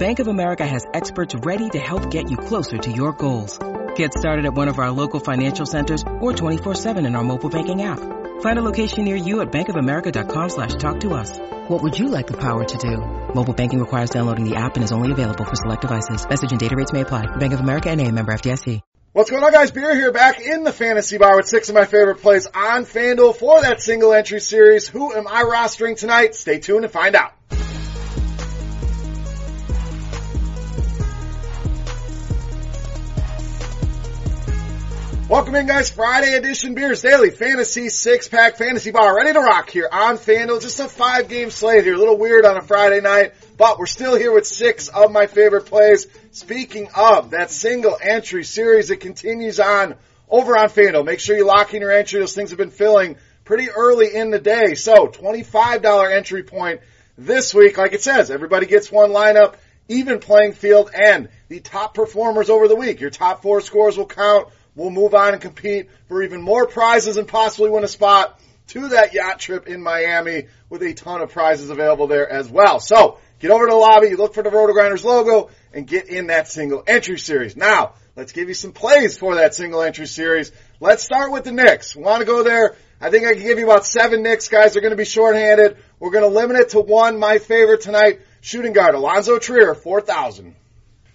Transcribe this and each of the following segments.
Bank of America has experts ready to help get you closer to your goals. Get started at one of our local financial centers or 24-7 in our mobile banking app. Find a location near you at bankofamerica.com slash talk to us. What would you like the power to do? Mobile banking requires downloading the app and is only available for select devices. Message and data rates may apply. Bank of America and a member FDIC. What's going on guys? Beer here back in the fantasy bar with six of my favorite plays on FanDuel for that single entry series. Who am I rostering tonight? Stay tuned and find out. Welcome in guys, Friday edition Beers Daily Fantasy Six Pack Fantasy Bar, ready to rock here on FanDuel. Just a five game slate here, a little weird on a Friday night, but we're still here with six of my favorite plays. Speaking of that single entry series, it continues on over on FanDuel. Make sure you lock in your entry. Those things have been filling pretty early in the day. So $25 entry point this week. Like it says, everybody gets one lineup, even playing field, and the top performers over the week. Your top four scores will count We'll move on and compete for even more prizes and possibly win a spot to that yacht trip in Miami with a ton of prizes available there as well. So get over to the lobby, you look for the RotoGrinders logo and get in that single entry series. Now, let's give you some plays for that single entry series. Let's start with the Knicks. Want to go there? I think I can give you about seven Knicks guys. They're going to be shorthanded. We're going to limit it to one. My favorite tonight, shooting guard, Alonzo Trier, 4,000.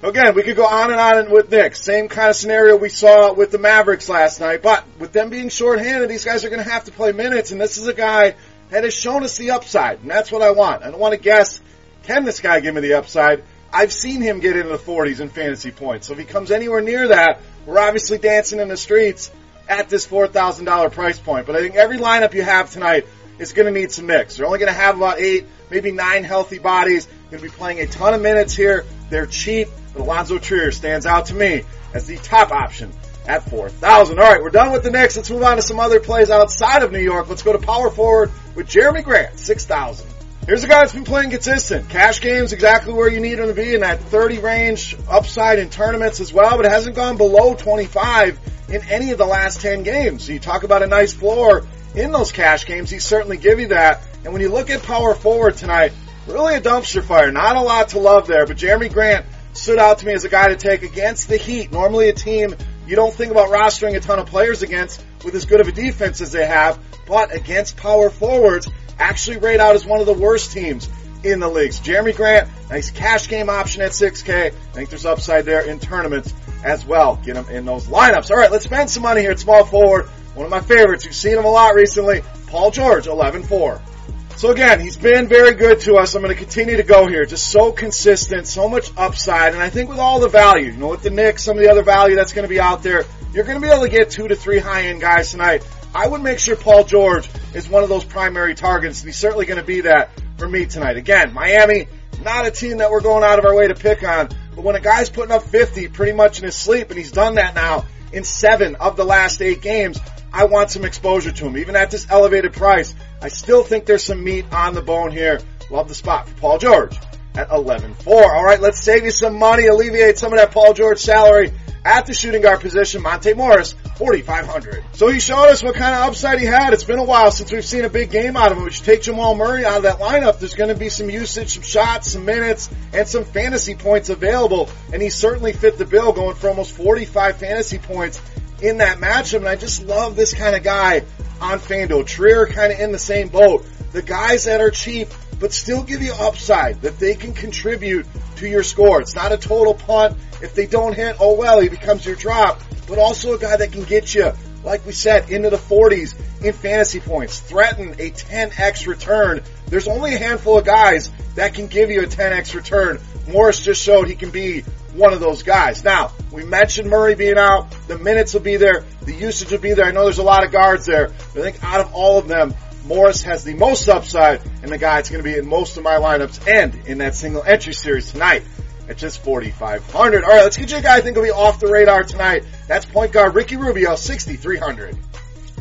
Again, we could go on and on with Knicks. Same kind of scenario we saw with the Mavericks last night. But with them being shorthanded, these guys are going to have to play minutes. And this is a guy that has shown us the upside. And that's what I want. I don't want to guess, can this guy give me the upside? I've seen him get into the 40s in fantasy points. So if he comes anywhere near that, we're obviously dancing in the streets at this $4,000 price point. But I think every lineup you have tonight is going to need some Knicks. They're only going to have about eight, maybe nine healthy bodies. Going to be playing a ton of minutes here. They're cheap, but Alonzo Trier stands out to me as the top option at 4,000. All right, we're done with the Knicks. Let's move on to some other plays outside of New York. Let's go to power forward with Jerami Grant, 6,000. Here's a guy that's been playing consistent. Cash games exactly where you need him to be in that 30 range upside in tournaments as well, but hasn't gone below 25 in any of the last 10 games. So you talk about a nice floor in those cash games. He certainly give you that. And when you look at power forward tonight, really a dumpster fire. Not a lot to love there, but Jerami Grant stood out to me as a guy to take against the Heat. Normally a team you don't think about rostering a ton of players against with as good of a defense as they have, but against power forwards, actually rate out as one of the worst teams in the leagues. Jerami Grant, nice cash game option at 6K. I think there's upside there in tournaments as well. Get him in those lineups. All right, let's spend some money here at small forward. One of my favorites. You've seen him a lot recently. Paul George, 11-4. So again, he's been very good to us. I'm going to continue to go here. Just so consistent, so much upside, and I think with all the value, you know, with the Knicks, some of the other value that's going to be out there, you're going to be able to get two to three high-end guys tonight. I would make sure Paul George is one of those primary targets, and he's certainly going to be that for me tonight. Again, Miami, not a team that we're going out of our way to pick on, but when a guy's putting up 50 pretty much in his sleep, and he's done that now in seven of the last eight games, I want some exposure to him. Even at this elevated price, I still think there's some meat on the bone here. Love the spot for Paul George at 11-4. All right, let's save you some money, alleviate some of that Paul George salary at the shooting guard position. Monte Morris, 4,500. So he showed us what kind of upside he had. It's been a while since we've seen a big game out of him. Should take Jamal Murray out of that lineup. There's going to be some usage, some shots, some minutes, and some fantasy points available. And he certainly fit the bill going for almost 45 fantasy points in that matchup. And I just love this kind of guy on FanDuel. Trier kind of in the same boat. The guys that are cheap but still give you upside that they can contribute to your score. It's not a total punt. If they don't hit, oh well, he becomes your drop, but also a guy that can get you, like we said, into the 40s in fantasy points, threaten a 10x return. There's only a handful of guys that can give you a 10x return. Morris just showed he can be one of those guys. Now, we mentioned Murray being out. The minutes will be there. The usage will be there. I know there's a lot of guards there. But I think out of all of them, Morris has the most upside and the guy that's going to be in most of my lineups and in that single entry series tonight at just 4,500. All right, let's get you a guy I think will be off the radar tonight. That's point guard Ricky Rubio, 6,300.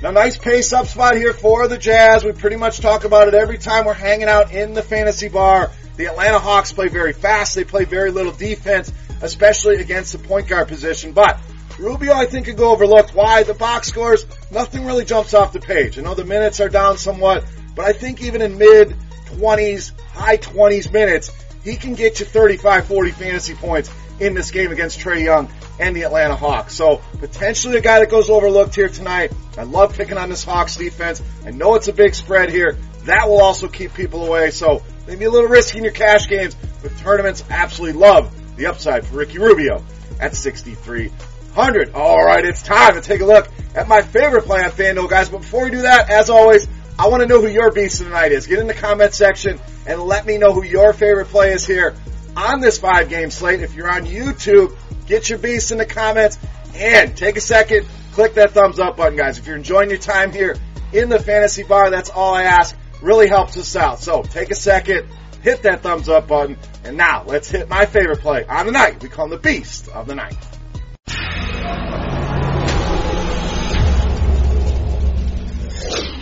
Now, nice pace up spot here for the Jazz. We pretty much talk about it every time we're hanging out in the fantasy bar. The Atlanta Hawks play very fast. They play very little defense, especially against the point guard position. But Rubio, I think, could go overlooked. Why? The box scores, nothing really jumps off the page. I know the minutes are down somewhat, but I think even in mid 20s, high 20s minutes, he can get you 35, 40 fantasy points in this game against Trae Young and the Atlanta Hawks. So potentially a guy that goes overlooked here tonight. I love picking on this Hawks defense. I know it's a big spread here. That will also keep people away. So maybe a little risky in your cash games, but tournaments absolutely love the upside for Ricky Rubio at 6,300. All right, it's time to take a look at my favorite play on FanDuel, guys. But before we do that, as always, I want to know who your beast of the night is. Get in the comment section and let me know who your favorite play is here on this five game slate. If you're on YouTube, get your beast in the comments and take a second, click that thumbs up button, guys. If you're enjoying your time here in the fantasy bar, that's all I ask. Really helps us out. So take a second, hit that thumbs up button, and now let's hit my favorite play on the night. We call him the beast of the night.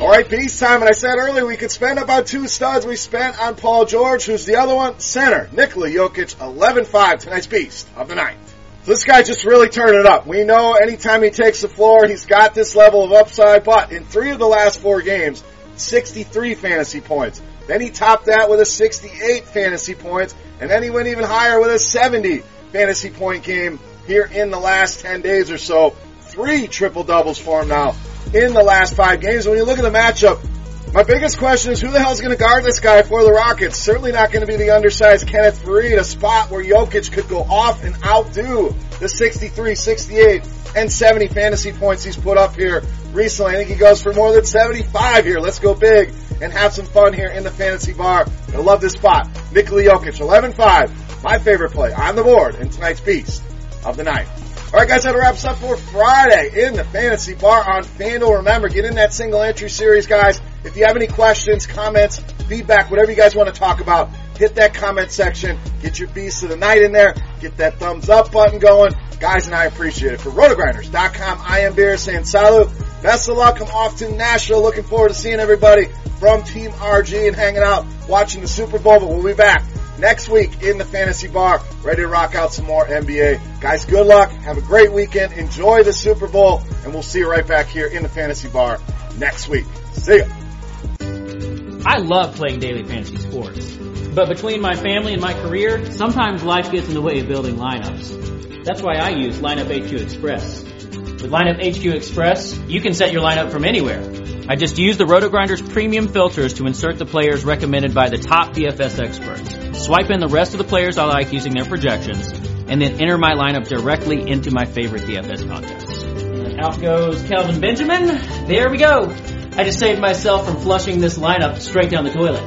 All right, beast time. And I said earlier we could spend about two studs we spent on Paul George. Who's the other one? Center. Nikola Jokic, 11-5, tonight's beast of the night. So this guy just really turned it up. We know anytime he takes the floor, he's got this level of upside, but in three of the last four games, 63 fantasy points. Then he topped that with a 68 fantasy points, and then he went even higher with a 70 fantasy point game here in the last 10 days or so. Three triple doubles for him now in the last five games. When you look at the matchup, my biggest question is who the hell is going to guard this guy for the Rockets? Certainly not going to be the undersized Kenneth Faried, a spot where Jokic could go off and outdo the 63, 68, and 70 fantasy points he's put up here recently. I think he goes for more than 75 here. Let's go big and have some fun here in the fantasy bar. I love this spot. Nikola Jokic, 11-5. My favorite play on the board in tonight's Beast of the Night. All right, guys, that wraps up for Friday in the Fantasy Bar on FanDuel. Remember, get in that single entry series, guys. If you have any questions, comments, feedback, whatever you guys want to talk about, hit that comment section. Get your beast of the night in there. Get that thumbs up button going. Guys, and I appreciate it. For rotogrinders.com, I am Beer saying salut. Best of luck. I'm off to Nashville. Looking forward to seeing everybody from Team RG and hanging out, watching the Super Bowl, but we'll be back next week in the fantasy bar, ready to rock out some more NBA. Guys, good luck. Have a great weekend. Enjoy the Super Bowl, and we'll see you right back here in the fantasy bar next week. See ya. I love playing daily fantasy sports. But between my family and my career, sometimes life gets in the way of building lineups. That's why I use Lineup HQ Express. With Lineup HQ Express, you can set your lineup from anywhere. I just use the RotoGrinders premium filters to insert the players recommended by the top DFS experts. Swipe in the rest of the players I like using their projections, and then enter my lineup directly into my favorite DFS contests. And out goes Kelvin Benjamin. There we go. I just saved myself from flushing this lineup straight down the toilet.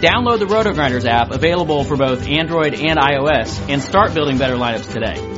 Download the RotoGrinders app available for both Android and iOS and start building better lineups today.